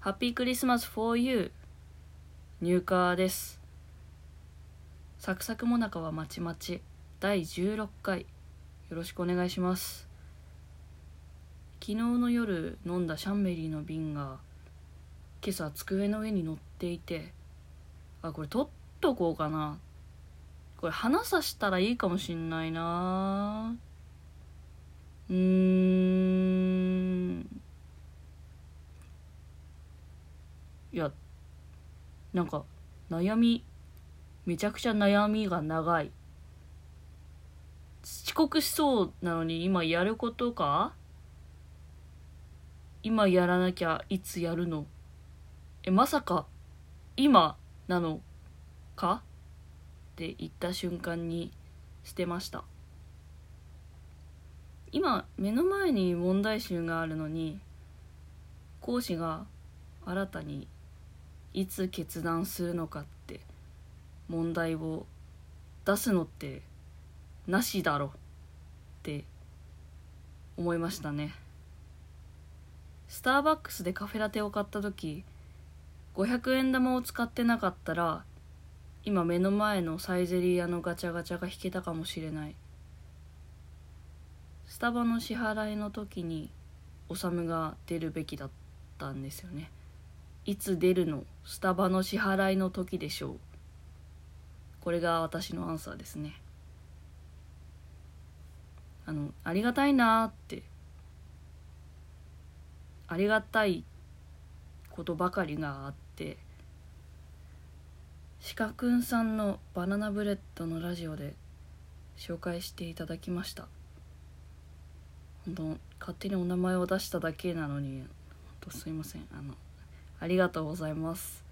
ハッピークリスマス for you. 入荷です。サクサクもなかはまちまち。第16回。よろしくお願いします。昨日の夜飲んだシャンメリーの瓶が今朝机の上に乗っていてあこれ取っとこうかな。これ花さしたらいいかもしんないな。うーん。いやなんか悩みめちゃくちゃ悩みが長い。遅刻しそうなのに今やることか？今やらなきゃいつやるの？えまさか今なのか？って言った瞬間に捨てました。今目の前に問題集があるのに講師が新たにいつ決断するのかって問題を出すのってなしだろって思いましたね。スターバックスでカフェラテを買った時500円玉を使ってなかったら今目の前のサイゼリヤのガチャガチャが引けたかもしれない。スタバの支払いの時におさむが出るべきだったんですよね。いつ出るの？スタバの支払いの時でしょう。これが私のアンサーですね。あのありがたいなって。ありがたいことばかりがあって。鹿くんさんのバナナブレッドのラジオで紹介していただきました。本当勝手にお名前を出しただけなのに本当すいません。あのありがとうございます。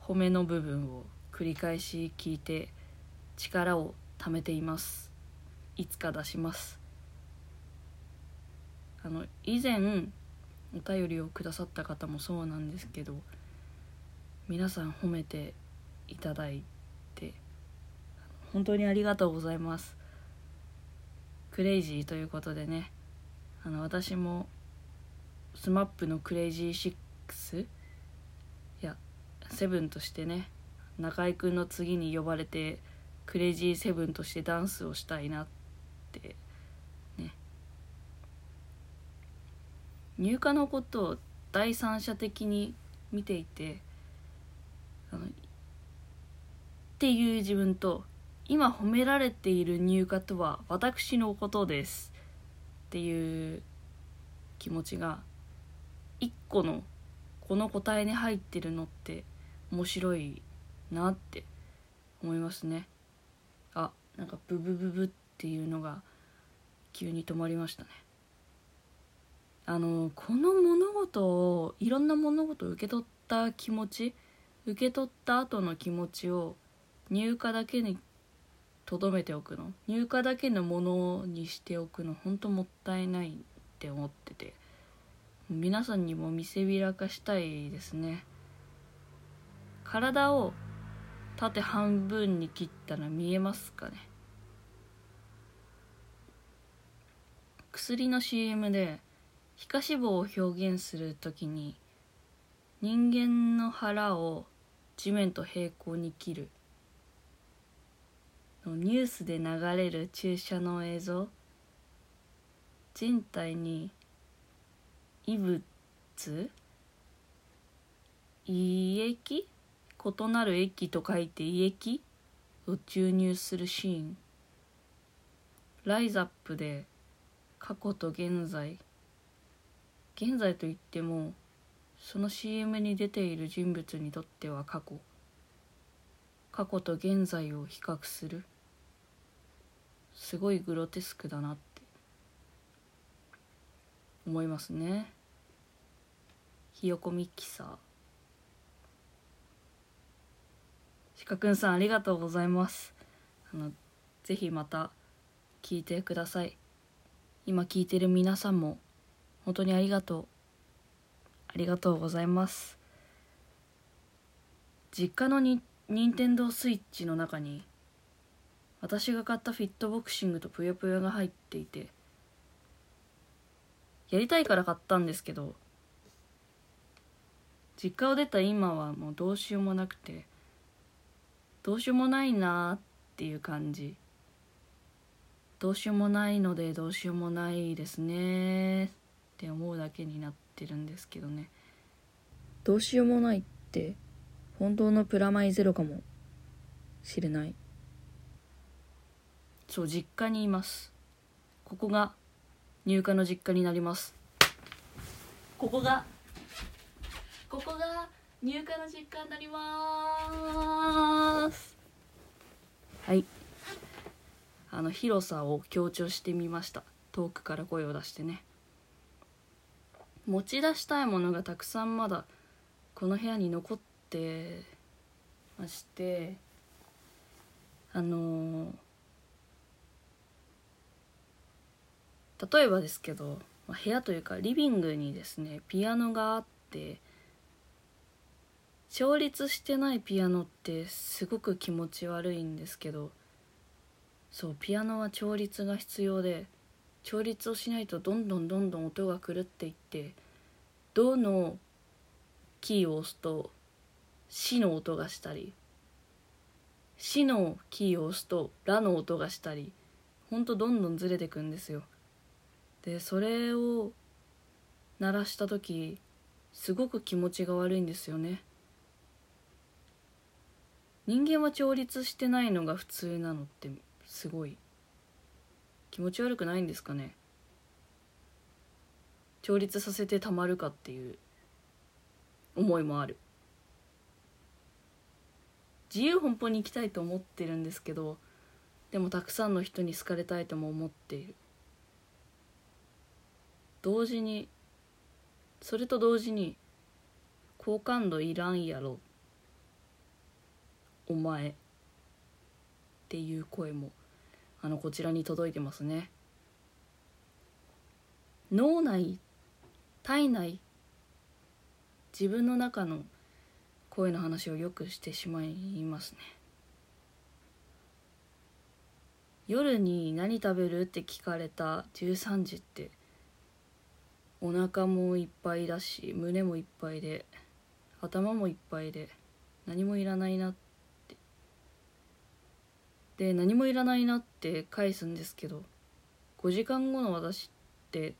褒めの部分を繰り返し聞いて力を貯めています。いつか出します。あの以前お便りをくださった方もそうなんですけど皆さん褒めていただいて本当にありがとうございます。クレイジーということでねあの私も SMAP のクレイジーシッいやセブンとしてね中居君の次に呼ばれてクレイジーセブンとしてダンスをしたいなってね。入荷のことを第三者的に見ていてあのっていう自分と今褒められている入荷とは私のことですっていう気持ちが一個のこの答えに入ってるのって面白いなって思いますね。あなんかブブブブっていうのが急に止まりましたね。あのこの物事をいろんな物事を受け取った気持ち受け取った後の気持ちを入荷だけにとどめておくの？入荷だけのものにしておくのほんともったいないって思ってて。皆さんにも見せびらかしたいですね。体を縦半分に切ったら見えますかね？薬の CM で皮下脂肪を表現する時に人間の腹を地面と平行に切るのニュースで流れる注射の映像人体に異物？胃液？異なる液と書いて胃液？を注入するシーン。ライザップで過去と現在。現在といってもその CM に出ている人物にとっては過去。過去と現在を比較する。すごいグロテスクだなって思いますね。ひよこミキサーしかくんさんありがとうございます。あのぜひまた聞いてください。今聞いてる皆さんも本当にありがとう。ありがとうございます。実家のに任天堂スイッチの中に私が買ったフィットボクシングとぷよぷよが入っていてやりたいから買ったんですけど実家を出た今はもうどうしようもなくてどうしようもないなっていう感じ。どうしようもないのでどうしようもないですね。って思うだけになってるんですけどね。どうしようもないって本当のプラマイゼロかも。しれない。そう実家にいます。ここが入荷の実家になります。ここがここが入荷の実家になります。はい。あの広さを強調してみました。遠くから声を出してね。持ち出したいものがたくさんまだこの部屋に残ってましてあのー例えばですけど、まあ、部屋というかリビングにですねピアノがあって調律してないピアノってすごく気持ち悪いんですけどそうピアノは調律が必要で調律をしないとどんどんどんどん音が狂っていってどのキーを押すと「シ」の音がしたり「シ」のキーを押すと「ラ」の音がしたりほんとどんどんずれてくんですよ。でそれを鳴らした時すごく気持ちが悪いんですよね人間は調律してないのが普通なのってすごい気持ち悪くないんですかね？調律させてたまるかっていう思いもある。自由奔放に行きたいと思ってるんですけどでもたくさんの人に好かれたいとも思っている。同時にそれと同時に好感度いらんやろお前っていう声もあのこちらに届いてますね。脳内体内自分の中の声の話をよくしてしまいますね。夜に何食べるって聞かれた13時ってお腹もいっぱいだし胸もいっぱいで頭もいっぱいで何もいらないなってで何もいらないなって返すんですけど5時間後の私って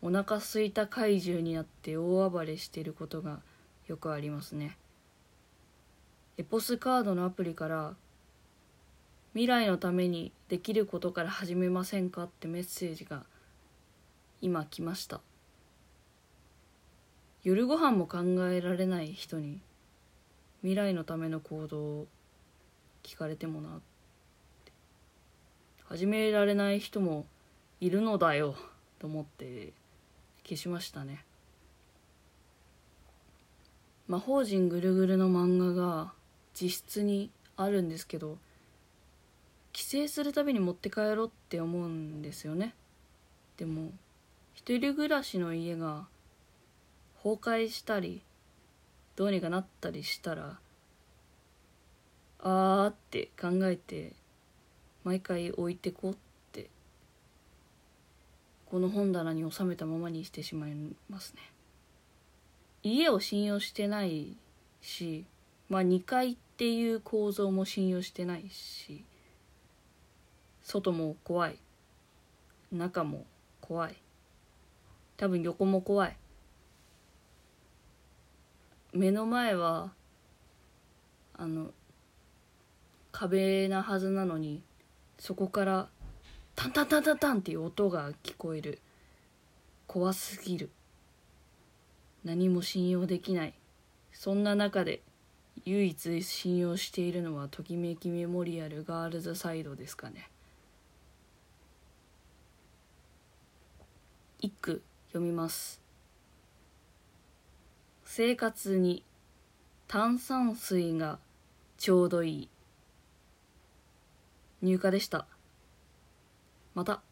お腹すいた怪獣になって大暴れしてることがよくありますね。エポスカードのアプリから未来のためにできることから始めませんかってメッセージが今来ました。夜ご飯も考えられない人に未来のための行動を聞かれてもなって始められない人もいるのだよと思って消しましたね。魔法陣ぐるぐるの漫画が自室にあるんですけど帰省するたびに持って帰ろうって思うんですよね。でも一人暮らしの家が崩壊したりどうにかなったりしたらあーって考えて毎回置いてこうってこの本棚に収めたままにしてしまいますね。家を信用してないしまあ2階っていう構造も信用してないし外も怖い中も怖い多分横も怖い。目の前はあの壁なはずなのにそこからタンタンタンタンタンっていう音が聞こえる。怖すぎる。何も信用できない。そんな中で唯一信用しているのはときめきメモリアルガールズサイドですかね。一句読みます。生活に炭酸水がちょうどいい。入荷でした。また。